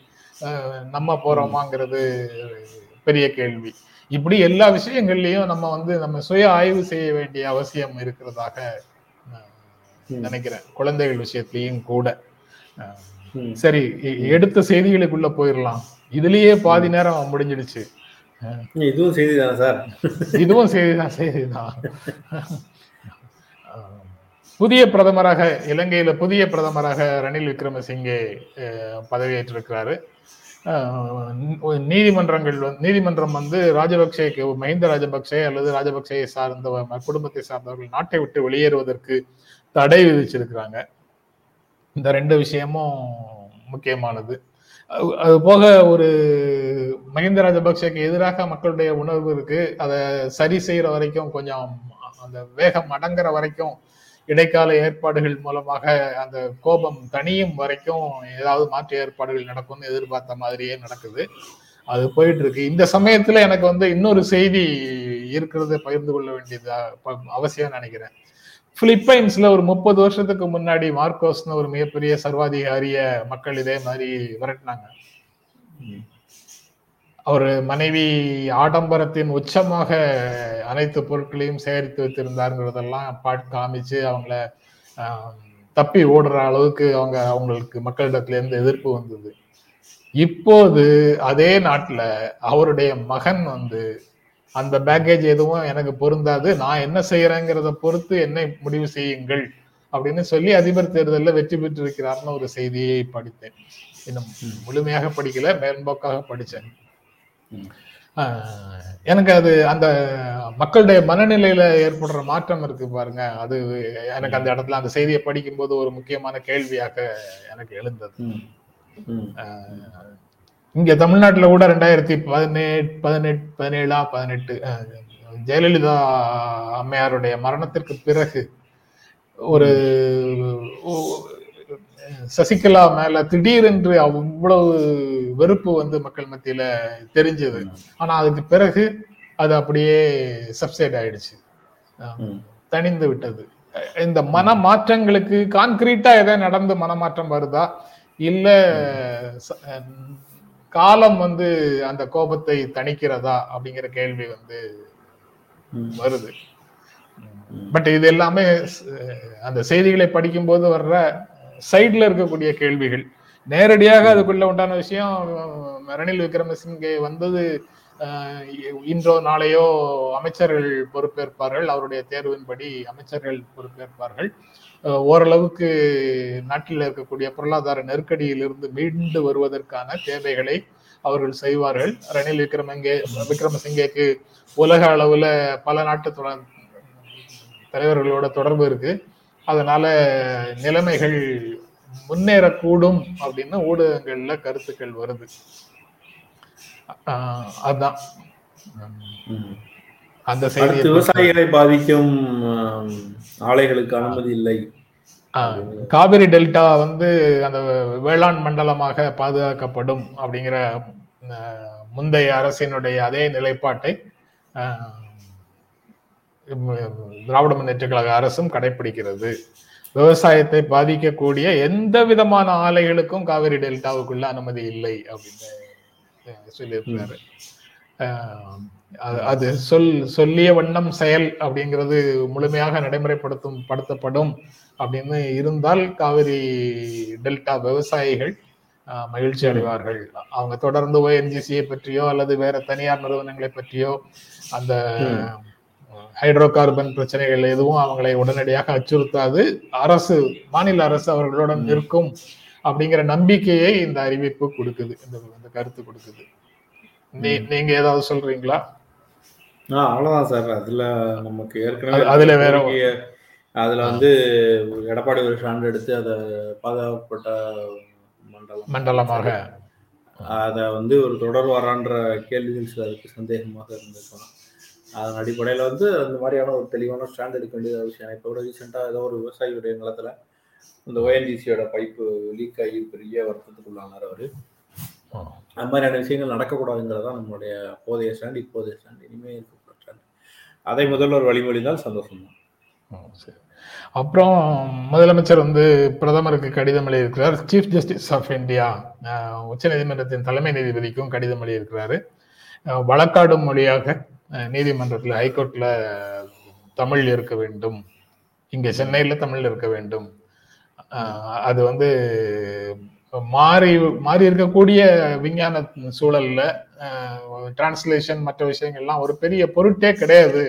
நம்ம போறோமாங்கிறது பெரிய கேள்வி. இப்படி எல்லா விஷயங்கள்லயும் நம்ம வந்து நம்ம சுய ஆய்வு செய்ய வேண்டிய அவசியம் இருக்கிறதாக. நினைக்கிறேன். குழந்தைகள் விஷயத்திலையும் கூட. சரி எடுத்த செய்திகளுக்குள்ள போயிடலாம் இதுலயே பாதி நேரம் முடிஞ்சிடுச்சு. இதுவும் செய்திதானே சார்? இதுவும் செய்திதான் செய்திதான். புதிய பிரதமராக இலங்கையில புதிய பிரதமராக ரணில் விக்ரமசிங்கே பதவியேற்றிருக்கிறாரு. நீதிமன்றங்கள் நீதிமன்றம் வந்து ராஜபக்சேக்கு மஹிந்த ராஜபக்சே அல்லது ராஜபக்சேயை சார்ந்த குடும்பத்தை சார்ந்தவர்கள் நாட்டை விட்டு வெளியேறுவதற்கு தடை விதிச்சிருக்கிறாங்க. இந்த ரெண்டு விஷயமும் முக்கியமானது. அது போக ஒரு மஹிந்த ராஜபக்சேக்கு எதிராக மக்களுடைய உணர்வு இருக்கு. அதை சரி செய்யற வரைக்கும் கொஞ்சம் அந்த வேகம் அடங்குற வரைக்கும் இடைக்கால ஏற்பாடுகள் மூலமாக அந்த கோபம் தனியும் வரைக்கும் ஏதாவது மாற்று ஏற்பாடுகள் நடக்கும்னு எதிர்பார்த்த மாதிரியே நடக்குது. அது போயிட்டு இருக்கு இந்த சமயத்துல எனக்கு வந்து இன்னொரு செய்தி இருக்கிறத பகிர்ந்து கொள்ள வேண்டியது அவசியம் நினைக்கிறேன். பிலிப்பைன்ஸ்ல ஒரு முப்பது வருஷத்துக்கு முன்னாடி மார்க்கோஸ்னு ஒரு மிகப்பெரிய சர்வாதிகாரிய மக்கள் இதே மாதிரி விரட்டினாங்க. அவர் மனைவி ஆடம்பரத்தின் உச்சமாக அனைத்து பொருட்களையும் சேகரித்து வைத்திருந்தாருங்கிறதெல்லாம் பாட்டு காமிச்சு அவங்கள தப்பி ஓடுற அளவுக்கு அவங்க அவங்களுக்கு மக்களிடத்துல இருந்து எதிர்ப்பு வந்தது. இப்போது அதே நாட்டுல அவருடைய மகன் வந்து அந்த பேக்கேஜ் எதுவும் எனக்கு பொருந்தாது நான் என்ன செய்யறேங்கிறத பொறுத்து என்னை முடிவு செய்யுங்கள் அப்படின்னு சொல்லி அதிபர் தேர்தலில் வெற்றி பெற்றிருக்கிறார்னு ஒரு செய்தியை படித்தேன். இன்னும் முழுமையாக படிக்கல மேம்போக்காக ஆஹ் எனக்கு அது அந்த மக்களுடைய மனநிலையில ஏற்படுற மாற்றம் இருக்கு பாருங்க. அது எனக்கு அந்த இடத்துல அந்த செய்தியை படிக்கும்போது ஒரு முக்கியமான கேள்வியாக எனக்கு எழுந்தது. இங்க தமிழ்நாட்டுல கூட ரெண்டாயிரத்தி பதினெட்டு பதினெட்டு பதினேழா பதினெட்டு ஜெயலலிதா அம்மையாருடைய மரணத்திற்கு பிறகு ஒரு சசிகலா மேல திடீரென்று அவ்வளவு வெறுப்பு வந்து மக்கள் மத்தியில தெரிஞ்சது. ஆனா அதுக்கு பிறகு அது அப்படியே சப்சைட் ஆயிடுச்சு. தணிந்து விட்டது. இந்த மன மாற்றங்களுக்கு கான்கிரீட்டா எதாவது நடந்து மனமாற்றம் வருதா? இல்ல காலம் வந்து அந்த கோபத்தை தணிக்கிறதா? அப்படிங்கிற கேள்வி வந்து. வருது. பட் இது எல்லாமே அந்த செய்திகளை படிக்கும்போது வர்ற சைடில் இருக்கக்கூடிய கேள்விகள். நேரடியாக அதுக்குள்ள உண்டான விஷயம் ரணில் விக்ரமசிங்கே வந்தது இன்றோ நாளையோ அமைச்சர்கள் பொறுப்பேற்பார்கள். அவருடைய தேர்வின்படி அமைச்சர்கள் பொறுப்பேற்பார்கள். ஓரளவுக்கு நாட்டில் இருக்கக்கூடிய பொருளாதார நெருக்கடியிலிருந்து மீண்டு வருவதற்கான தேவைகளை அவர்கள் செய்வார்கள். ரணில் விக்ரமங்கே விக்ரமசிங்கேக்கு உலக அளவுல பல நாட்டு தொடர் தலைவர்களோட தொடர்பு இருக்கு. அதனால நிலைமைகள் முன்னேறக்கூடும் அப்படின்னு ஊடகங்கள்ல கருத்துக்கள் வருது. அதான். அந்த செய்தி விவசாயிகளை பாதிக்கும் ஆலைகளுக்கு அனுமதி இல்லை. காவிரி டெல்டா வந்து அந்த வேளாண் மண்டலமாக பாதுகாக்கப்படும் அப்படிங்கிற முந்தைய அரசினுடைய அதே நிலைப்பாட்டை திராவிட முன்னேற்ற கழக அரசும் கடைபிடிக்கிறது விவசாயத்தை பாதிக்கக்கூடிய எந்த விதமான ஆலைகளுக்கும் காவிரி டெல்டாவுக்குள்ள அனுமதி இல்லை அப்படின்னு சொல்லியிருக்கிறாரு. அது- அது சொல் சொல்லிய வண்ணம் செயல் அப்படிங்கிறது முழுமையாக நடைமுறைப்படுத்தும் படுத்தப்படும் அப்படின்னு இருந்தால் காவிரி டெல்டா விவசாயிகள் மகிழ்ச்சி அடைவார்கள். அவங்க தொடர்ந்து ஓஎன்ஜிசியை பற்றியோ அல்லது வேற தனியார் நிறுவனங்களை பற்றியோ அந்த ஹைட்ரோ கார்பன் பிரச்சனைகள் எதுவும் அவங்களை உடனடியாக அச்சுறுத்தாது. அரசு மாநில அரசு அவர்களுடன் இருக்கும் அப்படிங்கிற நம்பிக்கையை இந்த அறிவிப்பு கொடுக்குது. இந்த இந்த கருத்து கொடுக்குது. நீ- நீங்க ஏதாவது சொல்றீங்களா? அவ்வளவுதான் சார். அதுல நமக்கு ஏற்கனவே அது- அதுல வேற அதுல வந்து எடப்பாடி ஒரு ஸ்டாண்ட் எடுத்து அதை பாதுகாக்கப்பட்ட மண்டலம். மண்டலமாக. அதை வந்து ஒரு தொடர் வரான்ற கேள்விகள் சிலருக்கு சந்தேகமாக இருந்திருக்கும் அதன் அடிப்படையில் வந்து அந்த மாதிரியான ஒரு தெளிவான ஸ்டாண்ட் எடுக்க வேண்டிய விஷயம் இப்போ கூட ரீசெண்டாக ஏதோ ஒரு விவசாயியுடைய நிலத்துல இந்த ஓஎன்ஜிசியோட பைப்பு லீக் ஆகி பெரிய வருத்தத்துக்குள்ளானார் அவர். அது மாதிரியான விஷயங்கள் நடக்கக்கூடாதுங்கிறதா நம்மளுடைய அப்போதைய ஸ்டாண்ட் இப்போதைய ஸ்டாண்ட் இனிமே இருக்கக்கூடாது ஸ்டாண்ட் அதை முதல்வர் வழிமொழிந்தால் சந்தோஷம் தான் சரி. அப்புறம் முதலமைச்சர் வந்து பிரதமருக்கு கடிதம் எழுதியிருக்கிறார். சீஃப் ஜஸ்டிஸ் ஆஃப் இந்தியா உச்சநீதிமன்றத்தின் தலைமை நீதிபதிக்கும் கடிதம் எழுதியிருக்கிறாரு. வழக்காடும் மொழியாக நீதிமன்றத்தில் ஹைகோர்ட்ல தமிழ் இருக்க வேண்டும். இங்கே சென்னையில் தமிழ் இருக்க வேண்டும். அது வந்து மாறி மாறி இருக்கக்கூடிய விஞ்ஞான சூழல்ல டிரான்ஸ்லேஷன் மற்ற விஷயங்கள்லாம் ஒரு பெரிய பொருட்டே கிடையாது.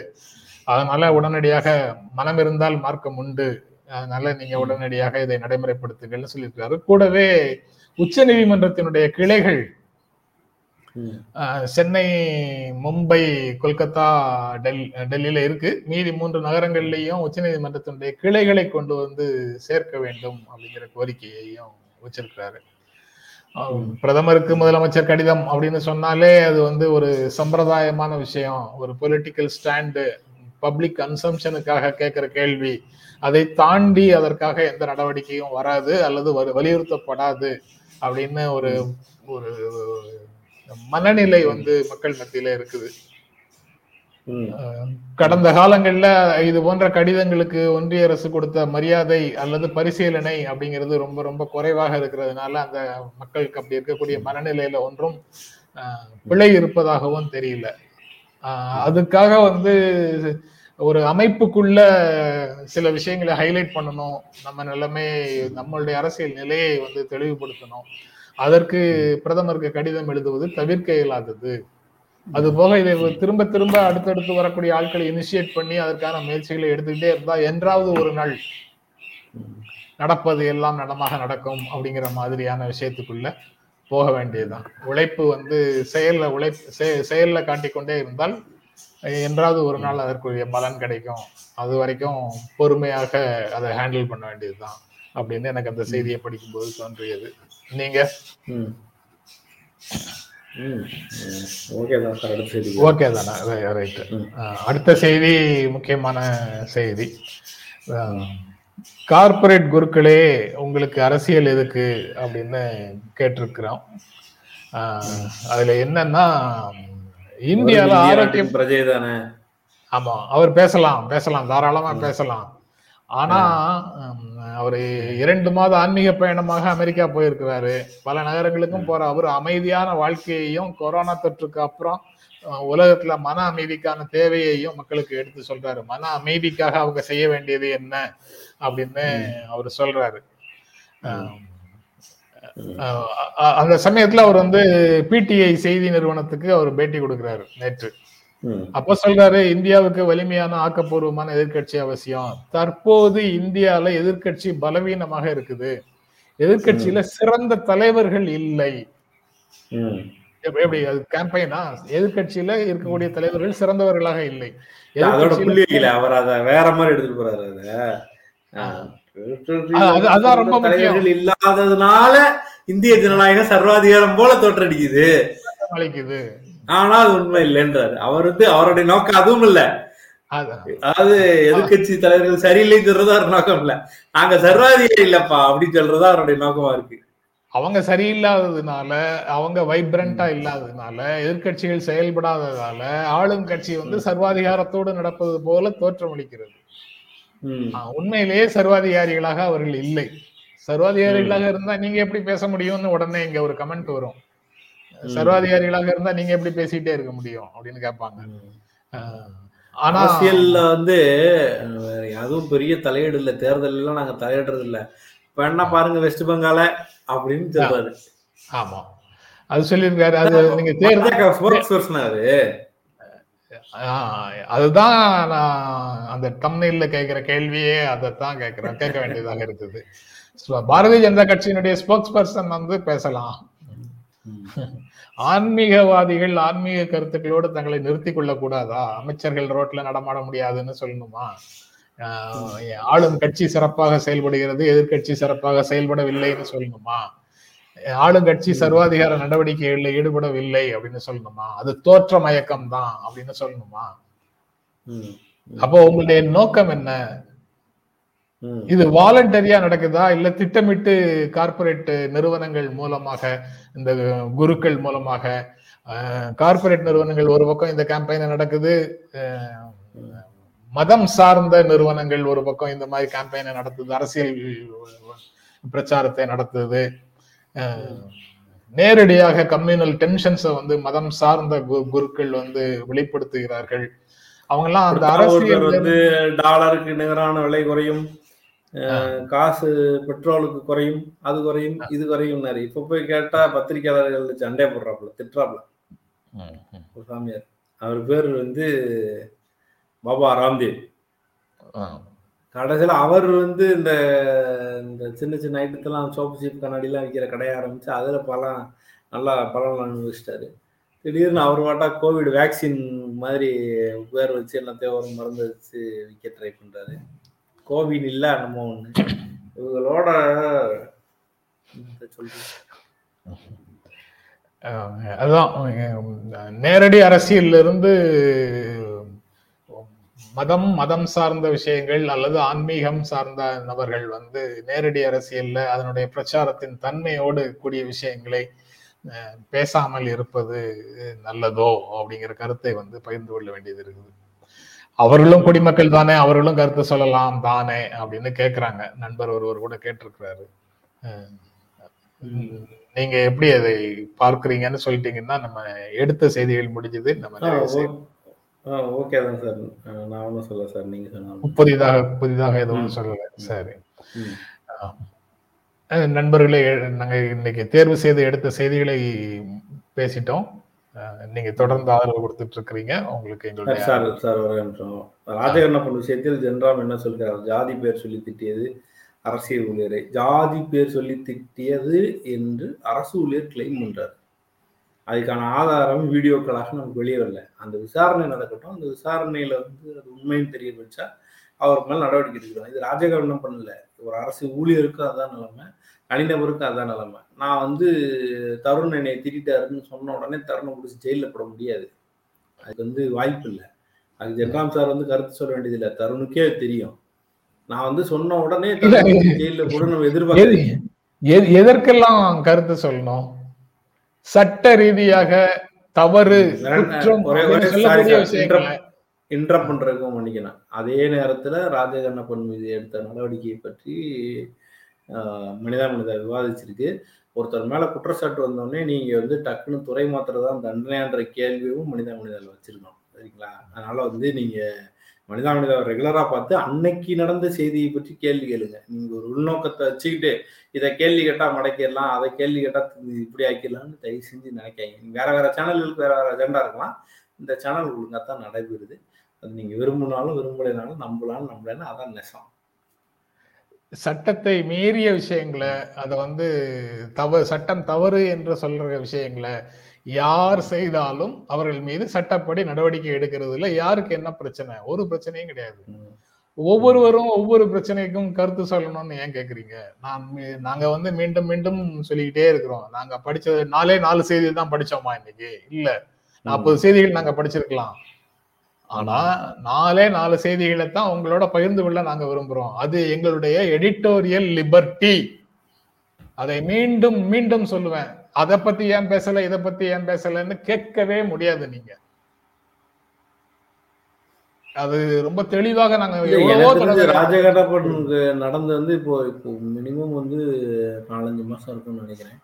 அதனால உடனடியாக மனம் இருந்தால் மார்க்கம் உண்டு. அதனால நீங்க உடனடியாக இதை நடைமுறைப்படுத்துங்கள்னு சொல்லியிருக்காரு. கூடவே உச்ச நீதிமன்றத்தினுடைய கிளைகள் சென்னை மும்பை கொல்கத்தா டெல் டெல்லியில இருக்கு. மீதி மூன்று நகரங்கள்லயும் உச்சநீதிமன்றத்தினுடைய கிளைகளை கொண்டு வந்து சேர்க்க வேண்டும் அப்படிங்கிற கோரிக்கையையும் வச்சிருக்கிறாரு. பிரதமருக்கு முதலமைச்சர் கடிதம் அப்படின்னு சொன்னாலே அது வந்து ஒரு சம்பிரதாயமான விஷயம். ஒரு பொலிட்டிக்கல் ஸ்டாண்டு பப்ளிக் கன்சம்ஷனுக்காக கேட்கிற கேள்வி. அதை தாண்டி அதற்காக எந்த நடவடிக்கையும் வராது அல்லது வலியுறுத்தப்படாது அப்படின்னு ஒரு ஒரு மனநிலை வந்து மக்கள் மத்தியில இருக்குது. கடந்த காலங்கள்ல இது போன்ற கடிதங்களுக்கு ஒன்றிய அரசு கொடுத்த மரியாதை அல்லது பரிசீலனை அப்படிங்கிறது ரொம்ப ரொம்ப குறைவாக இருக்கிறதுனால அந்த மக்களுக்கு அப்படி இருக்கக்கூடிய மனநிலையில ஒன்றும் பிழை இருப்பதாகவும் தெரியல. அதுக்காக வந்து ஒரு அமைப்புக்குள்ள சில விஷயங்களை ஹைலைட் பண்ணணும். நம்ம நிலைமை நம்மளுடைய அரசியல் நிலையை வந்து தெளிவுபடுத்தணும். அதற்கு பிரதமருக்கு கடிதம் எழுதுவது தவிர்க்க இயலாதது. அது போக இதை திரும்ப திரும்ப அடுத்தடுத்து வரக்கூடிய ஆட்களை இனிஷியேட் பண்ணி அதற்கான முயற்சிகளை எடுத்துக்கிட்டே இருந்தா என்றாவது ஒரு நாள் நடப்பது எல்லாம் நடமாக நடக்கும் அப்படிங்கிற மாதிரியான விஷயத்துக்குள்ள போக வேண்டியதுதான். உழைப்பு வந்து செயல்ல உழைப்பு செயல்ல காட்டிக்கொண்டே இருந்தால் என்றாவது ஒரு நாள் அதற்குரிய பலன் கிடைக்கும். அது வரைக்கும் பொறுமையாக அதை ஹேண்டில் பண்ண வேண்டியதுதான் அப்படின்னு எனக்கு அந்த செய்தியை படிக்கும்போது தோன்றியது. நீங்க. ஓகே தான் சார் அடுத்த செய்தி. ஓகே தானே ரைட் ம். அடுத்த செய்தி முக்கியமான செய்தி. கார்ப்பரேட் குருக்களே உங்களுக்கு அரசியல் எதுக்கு அப்படின்னு கேட்டிருக்கிறோம். அதுல என்னன்னா இந்தியால இந்திய ஆரோக்கியம் பிரஜை தானே? ஆமா அவர் பேசலாம் பேசலாம் தாராளமா பேசலாம். ஆனா அவர் இரண்டு மாத ஆன்மீக பயணமாக அமெரிக்கா போயிருக்கிறாரு. பல நகரங்களுக்கும் போற அவர் அமைதியான வாழ்க்கையையும் கொரோனா தொற்றுக்கு அப்புறம் உலகத்துல மன அமைதிக்கான தேவையையும் மக்களுக்கு எடுத்து சொல்றாரு. மன அமைதிக்காக அவங்க செய்ய வேண்டியது என்ன அப்படின்னு அவர் சொல்றாரு. அந்த சமயத்துல அவர் வந்து பிடிஐ செய்தி நிறுவனத்துக்கு அவர் பேட்டி கொடுக்கிறாரு நேற்று. அப்ப சொல்றாரு இந்தியாவுக்கு வலிமையான ஆக்கப்பூர்வமான எதிர்க்கட்சி அவசியம். தற்போது இந்தியால எதிர்க்கட்சி பலவீனமாக இருக்குது. எதிர்க்கட்சியில சிறந்த தலைவர்கள் இல்லை. எப்படி அது கேம்பெயினா எதிர்க்கட்சியில இருக்கக்கூடிய தலைவர்கள் சிறந்தவர்களாக இல்லை. அதோட அவர் அத வேற மாதிரி எடுத்துட்டு போறாரு அதான் ரொம்ப முக்கியம். இல்லாததுனால இந்திய ஜனநாயகம் சர்வாதிகாரம் போல தோற்றடிக்குது. அளிக்குது ஆனா அது உண்மை இல்லைன்றாரு. அவர் வந்து அவருடைய நோக்கம் அதுவும் இல்ல. அது- அதாவது எதிர்க்கட்சி தலைவர்கள் சரியில்லைன்னு சொல்றது அவர் நோக்கம் இல்ல. நாங்க சர்வாதிகாரி இல்லப்பா அப்படின்னு சொல்றது அவருடைய நோக்கமா இருக்கு. அவங்க சரியில்லாததுனால அவங்க வைப்ரண்டா இல்லாததுனால எதிர்க்கட்சிகள் செயல்படாததால ஆளும் கட்சி வந்து சர்வாதிகாரத்தோடு நடப்பது போல தோற்றமளிக்கிறது. உண்மையிலேயே சர்வாதிகாரிகளாக அவர்கள் இல்லை. சர்வாதிகாரிகளாக இருந்தா நீங்க எப்படி பேச முடியும்னு உடனே இங்க ஒரு கமெண்ட் வரும். சர்வாதிகாரிகளாக இருந்தா நீங்க எப்படி பேசிட்டே இருக்க முடியும் அப்படின்னு கேட்பாங்க. அரசியல்ல வந்து எதுவும் பெரிய தலையீடு இல்ல. தேர்தல் எல்லாம் நாங்க தலையிடுறது இல்ல. இப்ப என்ன பாருங்க வெஸ்ட் பெங்கால அப்படின்னு சொல்றாரு. ஆமா. அது சொல்லியிருக்காரு. அது நீங்க தேர்தல் அதுதான் நான் அந்த தம்னையில கேட்கிற கேள்வியே அதைத்தான் கேட்கிறேன். கேட்க வேண்டியதாக இருக்குது. பாரதிய ஜனதா கட்சியினுடைய ஸ்போக்ஸ் பர்சன் வந்து பேசலாம். ஆன்மீகவாதிகள் ஆன்மீக கருத்துக்களோடு தங்களை நிறுத்திக் கொள்ள கூடாதா அமைச்சர்கள் ரோட்ல நடமாட முடியாதுன்னு சொல்லணுமா? ஆளும் கட்சி சிறப்பாக செயல்படுகிறது எதிர்க்கட்சி சிறப்பாக செயல்படவில்லைன்னு சொல்லணுமா? ஆளுங்கட்சி சர்வாதிகார நடவடிக்கைகளில் ஈடுபடவில்லை அப்படின்னு சொல்லணுமா? அது தோற்ற மயக்கம் தான் அப்படின்னு சொல்லணுமா. அப்போ உங்களுடைய நோக்கம் என்ன. இது வாலண்டரியா நடக்குதா? இல்ல திட்டமிட்டு கார்ப்பரேட் நிறுவனங்கள் மூலமாக இந்த குருக்கள் மூலமாக கார்ப்பரேட் நிறுவனங்கள் ஒரு பக்கம் இந்த கேம்பெயின நடக்குது மதம் சார்ந்த நிறுவனங்கள் ஒரு பக்கம் இந்த மாதிரி கேம்பெயினை நடத்துது அரசியல் பிரச்சாரத்தை நடத்துது. நேரடியாக கம்யூனல் டென்ஷன்ஸை வந்து மதம் சார்ந்த குருக்கள் வந்து வெளிப்படுத்துகிறார்கள். அவங்க எல்லாம் அந்த அரசியல் வந்து டாலருக்கு நிகரான விலை குறையும். காசு பெட்ரோலுக்கு குறையும் அது குறையும் இது குறையும் இப்ப போய் கேட்டா பத்திரிகையாளர்கள் சண்டை போடுறாப்புல திட்டுறாப்புல. சாமியார். அவர் பேர் வந்து பாபா ராம்தேவ். கடைசியில் அவர் வந்து இந்த இந்த சின்ன சின்ன ஐட்டத்தெல்லாம் சோப்பு சீப் கண்ணாடிலாம் விற்கிற கடையை ஆரம்பிச்சு அதில் பலம் நல்லா பலன் அனுபவிச்சிட்டாரு. திடீர்னு அவர் வாட்டா கோவிட் வேக்சின் மாதிரி பேர் வச்சு எல்லாத்தையும் ஒரு மருந்து வச்சு விற்க ட்ரை பண்ணுறாரு கோவின் இல்லை நம்ம ஒன்று இவங்களோட அதுதான். நேரடி அரசியல்ல இருந்து மதம் மதம் சார்ந்த விஷயங்கள் அல்லது ஆன்மீகம் சார்ந்த நபர்கள் வந்து நேரடி அரசியல்ல அதனுடைய பிரச்சாரத்தின் தன்மையோடு கூடிய விஷயங்களை பேசாமல் இருப்பது நல்லதோ அப்படிங்கிற கருத்தை வந்து பகிர்ந்து கொள்ள வேண்டியது இருக்குது. அவர்களும் குடிமக்கள் தானே அவர்களும் கருத்து சொல்லலாம் தானே அப்படின்னு கேக்குறாங்க. நண்பர் ஒருவர் கூட கேட்டிருக்கிறாரு. நீங்க எப்படி அதை பார்க்கறீங்கன்னு சொல்லிட்டீங்கன்னா நம்ம எடுத்த செய்திகள் முடிஞ்சது. நம்ம. ஓகே தான் சார். நான் ஒன்றும் சொல்ல சார். நீங்க சொன்னாலும் புதிதாக புதிதாக எதுவும் சொல்லல. சரி. நண்பர்களே நாங்க இன்னைக்கு தேர்வு செய்து எடுத்த செய்திகளை பேசிட்டோம். நீங்க தொடர்ந்து ஆதரவு கொடுத்துட்டு இருக்கிறீங்க உங்களுக்கு எங்களுடைய சார் சார் ஒரு நிமிஷம். ராஜகண்ணப்பன் விஷயத்தில் ஜென்ராம் என்ன சொல்கிறார்? ஜாதி பேர் சொல்லி திட்டியது அரசியல் ஊழியரை. ஜாதி பேர் சொல்லி திட்டியது என்று அரசு ஊழியர் கிளைம் பண்றாரு. அதுக்கான ஆதாரம் வீடியோக்களாக நமக்கு வெளியே வரல. அந்த விசாரணை நடக்கட்டும். அந்த விசாரணையில வந்து அது உண்மையும் தெரிய வச்சா அவர் மேல் நடவடிக்கை எடுக்கிறோம் இது ராஜகண்ணம் பண்ணல. ஒரு அரசு ஊழியருக்கும் அதான் நிலைமை. தனிநபருக்கும் அதான் நிலைமை. நான் வந்து தருண் என்னை திட்டாருன்னு சொன்ன உடனே தருணை பிடிச்சி ஜெயிலில் போட முடியாது. அதுக்கு வந்து வாய்ப்பு இல்லை. அது ஜென்ராம் சார் வந்து கருத்து சொல்ல வேண்டியதில்லை. தருணுக்கே தெரியும். நான் வந்து சொன்ன உடனே ஜெயிலில் போட நம்ம எதிர்பார்க்கறீங்க எது- எதற்கெல்லாம் கருத்து சொல்லணும்? சட்ட ரீதியாக தவறு குற்றம் ஒரே பண்ணுறதுக்கும் இன்டர் பண்றதுக்கும் மன்னிக்கணும் அதே நேரத்துல ராஜகண்ணப்பன் மீது எடுத்த நடவடிக்கையை பற்றி மனிதா மனிதா விவாதிச்சிருக்கு. ஒருத்தர் மேல குற்றச்சாட்டு வந்தோடனே நீங்க வந்து டக்குன்னு துறை மாத்திரதான் தண்டனைன்ற கேள்வியும் மனிதா மனிதாவில் வச்சுருக்கணும். சரிங்களா? அதனால வந்து நீங்க மனிதா மனிதா ரெகுலரா பார்த்து அன்னைக்கு நடந்த செய்தியை பற்றி கேள்வி கேளுங்க. நீங்க ஒரு உள்நோக்கத்தை வச்சுக்கிட்டு இதை கேள்வி கேட்டா மடக்கிடலாம் அதை கேள்வி கேட்டா இப்படி ஆக்கிடலாம்னு தயவு செஞ்சு நினைக்காங்க வேற வேற சேனல்களுக்கு வேற வேற அஜெண்டா இருக்கலாம். இந்த சேனல் ஒழுங்காக தான் நடைபெறுது. அது நீங்க விரும்பினாலும் விரும்பலைனாலும் நம்பலாம் நம்பலன்னு அதான் நெசம். சட்டத்தை மீறிய விஷயங்களை அதை வந்து தவறு சட்டம் தவறு என்று சொல்ற விஷயங்களை யார் செய்தாலும் அவர்கள் மீது சட்டப்படி நடவடிக்கை எடுக்கிறதுல யாருக்கு என்ன பிரச்சனை? ஒரு பிரச்சனையும் கிடையாது. ஒவ்வொருவரும் ஒவ்வொரு பிரச்சனைக்கும் கருத்து சொல்லணும்னு ஏன் கேக்குறீங்க? நான் நாங்க வந்து மீண்டும் மீண்டும் சொல்லிக்கிட்டே இருக்கிறோம். நாங்க படிச்சது நாலே நாலு செய்திகள் தான் படிச்சோமா இன்னைக்கு? இல்ல. நாற்பது செய்திகள் நாங்க படிச்சிருக்கலாம். ஆனா நாலே நாலு செய்திகளை தான் உங்களோட பகிர்ந்து கொள்ள நாங்க விரும்புறோம். அது எங்களுடைய எடிட்டோரியல் லிபர்ட்டி அதை மீண்டும் மீண்டும் சொல்லுவேன். அதை பத்தி ஏன் பேசல இதை பத்தி ஏன் பேசலன்னு கேட்கவே முடியாது நீங்க. அது ரொம்ப தெளிவாக நாங்க ராஜகட்டப்பட்டு நடந்து வந்து இப்போ இப்போ மினிமம் வந்து நாலஞ்சு மாசம் இருக்கும்னு நினைக்கிறேன்.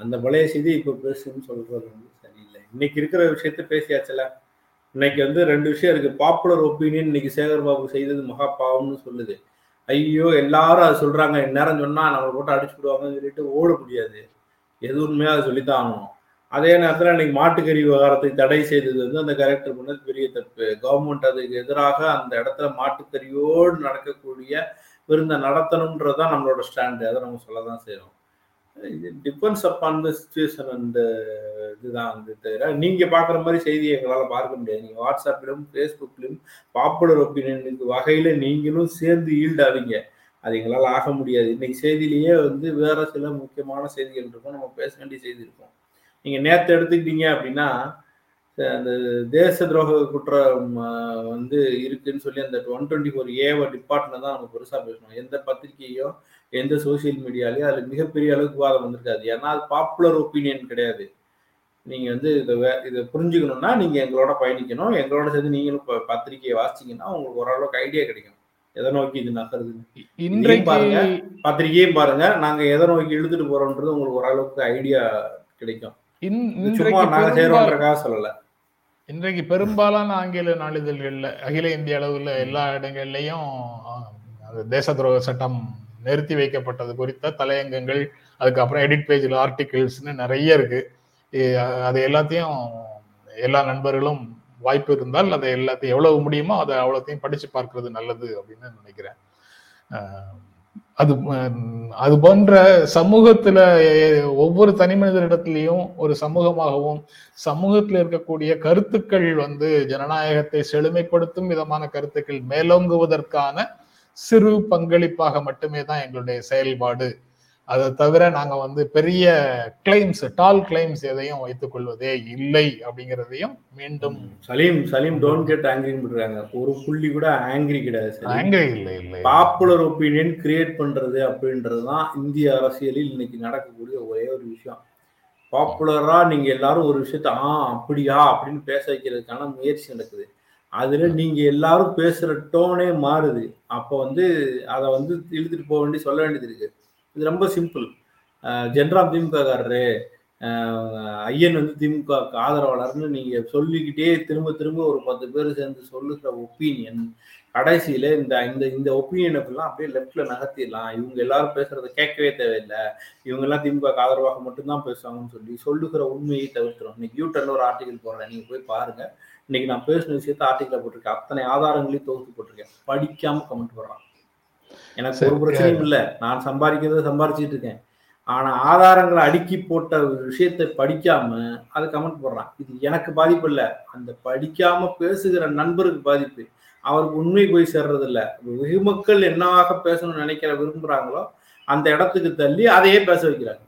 அந்த பழைய செய்தி இப்போ பேசுன்னு சொல்றது வந்து சரியில்லை. இன்னைக்கு இருக்கிற விஷயத்த பேசியாச்சுல. இன்னைக்கு வந்து ரெண்டு விஷயம் இருக்கு. பாப்புலர் ஒப்பீனியன் இன்னைக்கு சேகர் பாபு செய்தது மகா பாவம்னு சொல்லுது. ஐயோ எல்லாரும் அது சொல்றாங்க. இந்நேரம் சொன்னா நம்மளை போட்டு அடிச்சு விடுவாங்கன்னு சொல்லிட்டு ஓட முடியாது. எது அதை சொல்லித்தான் ஆகணும். அதே நேரத்தில் இன்னைக்கு மாட்டுக்கறி விவகாரத்தை தடை செய்தது வந்து அந்த கரெக்டர் பண்ணது பெரிய தப்பு. கவர்மெண்ட் அதுக்கு எதிராக அந்த இடத்துல மாட்டுக்கறியோடு நடக்கக்கூடிய விருந்தை நடத்தணுன்றது தான் நம்மளோட ஸ்டாண்டு அதை நம்ம சொல்ல தான் செய்யறோம் இது டிபெண்ட்ஸ் அப்பான் த சுச்சுவேஷன் அந்த இதுதான் வந்து தவிர நீங்கள் பார்க்குற மாதிரி செய்தியை எங்களால் பார்க்க முடியாது. நீங்கள் வாட்ஸ்அப்பிலும் ஃபேஸ்புக்லையும் பாப்புலர் ஒப்பீனியனுக்கு வகையில் நீங்களும் சேர்ந்து ஈல்டாவீங்க. அது எங்களால் ஆக முடியாது. இன்னைக்கு செய்தியிலேயே வந்து வேற சில முக்கியமான செய்திகள் இருக்கும். நம்ம பேச வேண்டிய செய்தி இருக்கும். நீங்கள் நேற்று எடுத்துக்கிட்டீங்க அப்படின்னா அந்த தேச துரோக குற்றம் வந்து இருக்குன்னு சொல்லி அந்த ஒன் டுவெண்ட்டி ஃபோர் ஏவ டிபார்ட்மெண்ட் தான் நம்ம பெருசாக பேசணும். எந்த பத்திரிகையோ எந்த சோசியல் மீடியாலயோ அதுல மிகப்பெரிய அளவுக்கு விவாதம் வந்திருக்காது. ஏன்னா அது பாப்புலர் ஒப்பீனியன் கிடையாது. நீங்க வந்து இதை வே- இதை புரிஞ்சுக்கணும்னா நீங்க எங்களோட பயணிக்கணும். எங்களோட சேர்ந்து நீங்களும் இப்ப பத்திரிகையை வாசிச்சீங்கன்னா உங்களுக்கு ஓரளவுக்கு ஐடியா கிடைக்கும். எதை நோக்கி இது நகருதுன்னு. இன்றைக்கு பாருங்க. பத்திரிகையும் பாருங்க. நாங்க எதை நோக்கி இழுத்துட்டு போறோம்ன்றது உங்களுக்கு ஓரளவுக்கு ஐடியா கிடைக்கும். சும்மா நாங்க பெரும்பாலும் செய்யறோன்றக்காக சொல்லல. இன்றைக்கு பெரும்பாலான ஆங்கில நாளிதழ்கள்ல அகில இந்திய அளவுல எல்லா இடங்கள்லயும் தேச துரோக சட்டம் நிறுத்தி வைக்கப்பட்டது குறித்த தலையங்கங்கள் அதுக்கப்புறம் எடிட் பேஜில் ஆர்டிகிள்ஸ்னு நிறைய இருக்கு. அது எல்லாத்தையும் எல்லா நண்பர்களும் வாய்ப்பு இருந்தால் அதை எல்லாத்தையும் எவ்வளவு முடியுமோ அதை அவ்வளோத்தையும் படிச்சு பார்க்கறது நல்லது அப்படின்னு நினைக்கிறேன். அது அது போன்ற சமூகத்துல ஒவ்வொரு தனி மனிதரிடத்திலையும் ஒரு சமூகமாகவும் சமூகத்தில் இருக்கக்கூடிய கருத்துக்கள் வந்து ஜனநாயகத்தை செழுமைப்படுத்தும் விதமான கருத்துக்கள் மேலோங்குவதற்கான சிறு பங்களிப்பாக மட்டுமே தான் எங்களுடைய செயல்பாடு. அதை தவிர நாங்க வந்து பெரிய கிளைம்ஸ் டால் கிளைம்ஸ் எதையும் வைத்துக் கொள்வதே இல்லை அப்படிங்கிறதையும் மீண்டும் சலீம் சலீம் டோன்ட் கெட் ஆங்கிரின்னு இருக்காங்க ஒரு புள்ளி கூட ஆங்கிரி கிடையாது ஆங்கிரி இல்லை இல்லை. பாப்புலர் ஒப்பீனியன் கிரியேட் பண்றது அப்படின்றது தான் இந்திய அரசியலில் இன்னைக்கு நடக்கக்கூடிய ஒரே ஒரு விஷயம். பாப்புலரா நீங்க எல்லாரும் ஒரு விஷயத்த ஆ அப்படியா அப்படின்னு பேச வைக்கிறதுக்கான முயற்சி நடக்குது. அதுல நீங்க எல்லாரும் பேசுற டோனே மாறுது. அப்போ வந்து அதை வந்து இழுத்துட்டு போக வேண்டி சொல்ல வேண்டியது இருக்கு. இது ரொம்ப சிம்பிள் ஜென்ராம் திமுககாரரு ஐயன் வந்து திமுக ஆதரவாளர்னு நீங்க சொல்லிக்கிட்டே திரும்ப திரும்ப ஒரு பத்து பேர் சேர்ந்து சொல்லுகிற ஒப்பீனியன் கடைசியில இந்த இந்த இந்த ஒப்பீனியனை எல்லாம் அப்படியே லெஃப்ட்ல நகர்த்திடலாம். இவங்க எல்லாரும் பேசுறத கேட்கவே தேவையில்லை. இவங்க எல்லாம் திமுக ஆதரவாக மட்டும்தான் பேசுவாங்கன்னு சொல்லி சொல்லுகிற உண்மையை தவிர்த்துறோம் இன்னைக்கு யூட்டர்ல ஒரு ஆர்டிகல் போடுறேன். நீங்க போய் பாருங்க. இன்னைக்கு நான் பேசின விஷயத்த ஆர்டிகல்ல போட்டிருக்கேன். அத்தனை ஆதாரங்களையும் தொகுத்து போட்டிருக்கேன். படிக்காம கமெண்ட் போடுறான். எனக்கு ஒரு. பிரச்சனையும் இல்லை. நான் சம்பாதிக்கிறத சம்பாரிச்சிட்டு இருக்கேன். ஆனா ஆதாரங்களை அடுக்கி போட்ட ஒரு விஷயத்தை படிக்காம அது கமெண்ட் போடுறான். இது எனக்கு பாதிப்பு இல்லை. அந்த படிக்காம பேசுகிற நண்பருக்கு பாதிப்பு. அவருக்கு உண்மை போய் சேர்றது இல்ல. வெகுமக்கள் என்னவாக பேசணும்னு நினைக்கிற விரும்புறாங்களோ அந்த இடத்துக்கு தள்ளி அதையே பேச வைக்கிறாங்க.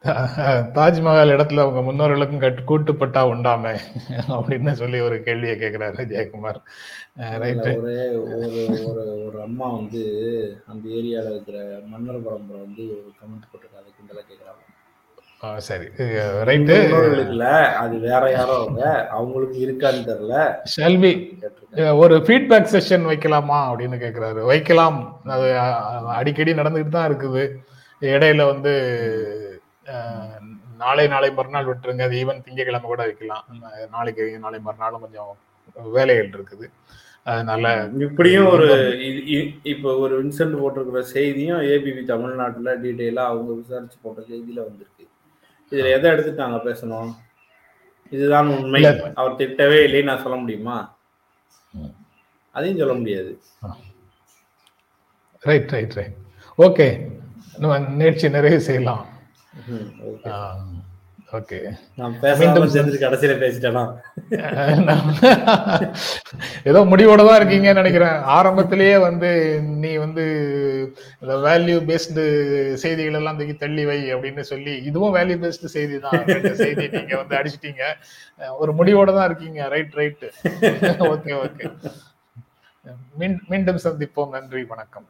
தாஜ்மஹால் இடத்துல அவங்க முன்னோர்களுக்கும் கட்டு கூட்டுப்பட்டா உண்டாமே? அப்படின்னு சொல்லி ஒரு கேள்வியை கேட்கிறாரு ஜெயக்குமார் ரைட்டு ஒரு ஒரு ஒரு அம்மா வந்து அந்த ஏரியால இருக்கிற மன்னர் பரம்பரை வந்து ஒரு கமெண்ட் போட்டிருக்காங்க. அதுக்கு கேட்கறாங்க சரி. ரைட்டு அது வேற யாரோ அவங்க. அவங்களுக்கு இருக்கான்னு தெரியல. கேட்டிருக்காங்க. ஒரு ஃபீட்பேக் செஷன் வைக்கலாமா அப்படின்னு கேக்குறாரு. வைக்கலாம். அது அடிக்கடி நடந்துகிட்டு தான் இருக்குது. இடையில வந்து நாளை நாளை மறுநாள் விட்டுருங்க. அது ஈவன் திங்கக்கிழமை கூட வைக்கலாம். நாளைக்கு நாளை மறுநாளும் கொஞ்சம் வேலைகள் இருக்குது. அதனால இப்படியும் ஒரு இப்ப ஒரு வின்சென்ட் போட்டிருக்கிற செய்தியும் ஏபிபி தமிழ்நாட்டுல டீட்டெயிலா அவங்க விசாரிச்சு போட்ட செய்தியில வந்திருக்கு. இதுல எதை எடுத்துட்டாங்க பேசணும்? இதுதான் உண்மை. அவர் திட்டவே இல்லைன்னு நான் சொல்ல முடியுமா? அதையும் சொல்ல முடியாது. ரைட் ரைட் ரைட் ஓகே நிகழ்ச்சி நிறைவு செய்யலாம். ஓகே. மீண்டும் சேர்ந்துட்டு கடைசியில பேசிட்டேனா? ஏதோ முடிவோட தான் இருக்கீங்கன்னு நினைக்கிறேன். ஆரம்பத்திலேயே வந்து நீ வந்து இந்த வேல்யூ பேஸ்டு செய்திகள் எல்லாம் தூக்கி தள்ளி வை அப்படின்னு சொல்லி இதுவும் வேல்யூ பேஸ்டு செய்தி தான் செய்தி நீங்க வந்து அடிச்சிட்டீங்க. ஒரு முடிவோட தான் இருக்கீங்க. ரைட் ரைட் ஓகே ஓகே மீண்டும் சந்திப்போம். நன்றி வணக்கம்.